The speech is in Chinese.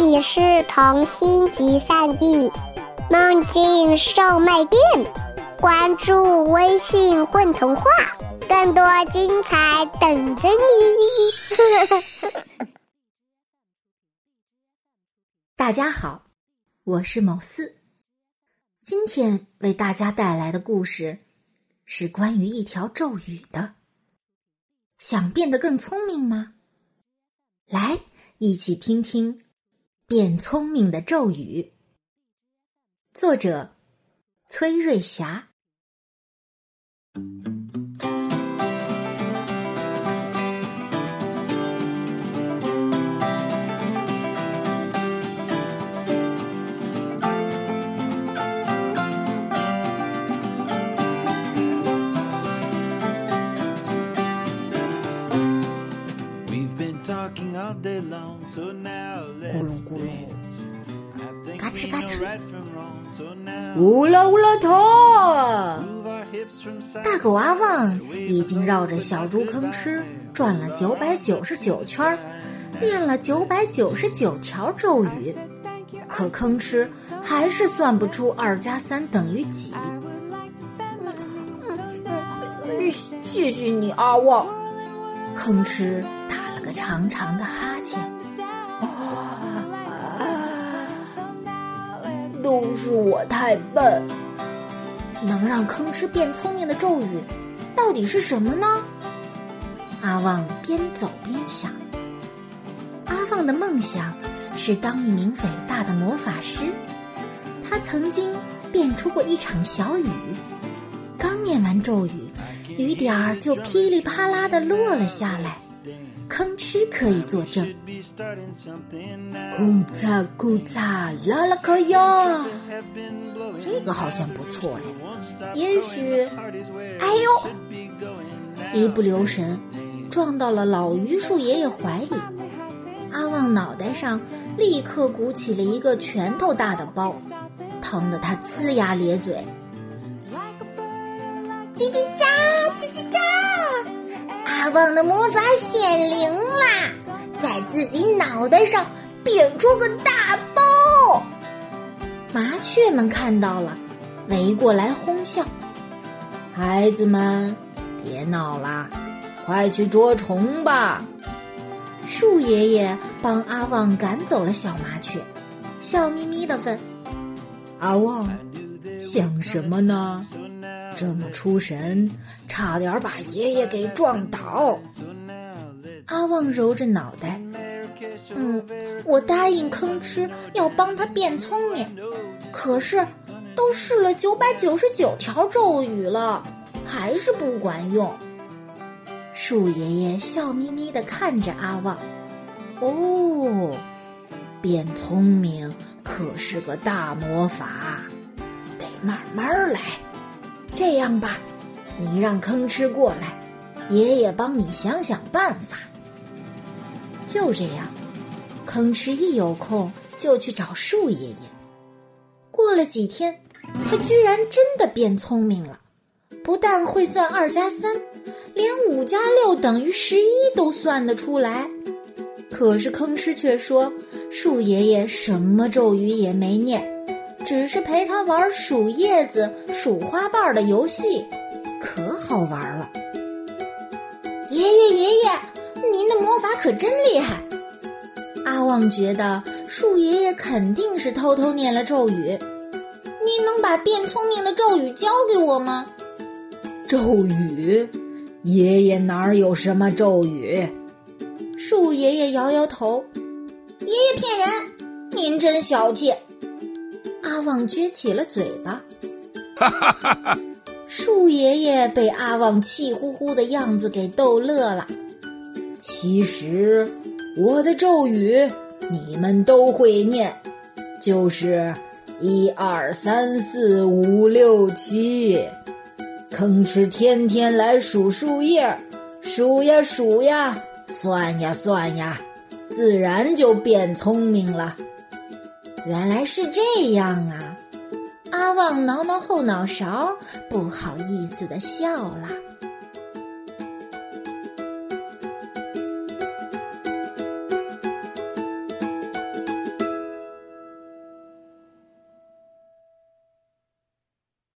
这里是童心集散地，梦境售卖店。关注微信“混童话”，更多精彩等着你。大家好，我是某四，今天为大家带来的故事是关于一条咒语的。想变得更聪明吗？来，一起听听。变聪明的咒语，作者崔瑞霞。咕噜咕噜，嘎吱嘎吱，乌拉乌拉头！大狗阿旺已经绕着小猪吭哧转了九百九十九圈，念了九百九十九条咒语，可吭哧还是算不出二加三等于几。谢谢你，阿旺。吭哧个长长的哈欠。都是我太笨。能让吭哧变聪明的咒语，到底是什么呢？阿旺边走边想。阿旺的梦想是当一名伟大的魔法师。他曾经变出过一场小雨，刚念完咒语，雨点儿就噼里啪啦的落了下来。吭哧可以作证。库嚓库嚓，拉拉可呀！这个好像不错哎。也许，哎呦！一不留神，撞到了老榆树爷爷怀里。阿旺脑袋上立刻鼓起了一个拳头大的包，疼得他呲牙咧嘴。阿旺的魔法显灵啦，在自己脑袋上变出个大包。麻雀们看到了，围过来哄笑。孩子们，别闹啦，快去捉虫吧。树爷爷帮阿旺赶走了小麻雀，笑眯眯的问：“阿旺，想什么呢？”这么出神，差点把爷爷给撞倒。阿旺揉着脑袋，嗯，我答应吭哧要帮他变聪明，可是都试了九百九十九条咒语了，还是不管用。树爷爷笑眯眯的看着阿旺，哦，变聪明可是个大魔法，得慢慢来。这样吧，你让吭哧过来，爷爷帮你想想办法。就这样，吭哧一有空就去找树爷爷。过了几天，他居然真的变聪明了，不但会算二加三，连五加六等于十一都算得出来。可是吭哧却说，树爷爷什么咒语也没念。只是陪他玩数叶子、数花瓣的游戏，可好玩了。爷爷，爷爷，您的魔法可真厉害！阿旺觉得树爷爷肯定是偷偷念了咒语。您能把变聪明的咒语教给我吗？咒语？爷爷哪有什么咒语？树爷爷摇摇头。爷爷骗人！您真小气。阿旺撅起了嘴巴，哈哈哈哈树爷爷被阿旺气呼呼的样子给逗乐了。其实我的咒语你们都会念，就是一二三四五六七。吭哧天天来数树叶，数呀数呀，算呀算呀，自然就变聪明了。原来是这样啊！阿旺挠挠后脑勺，不好意思的笑了。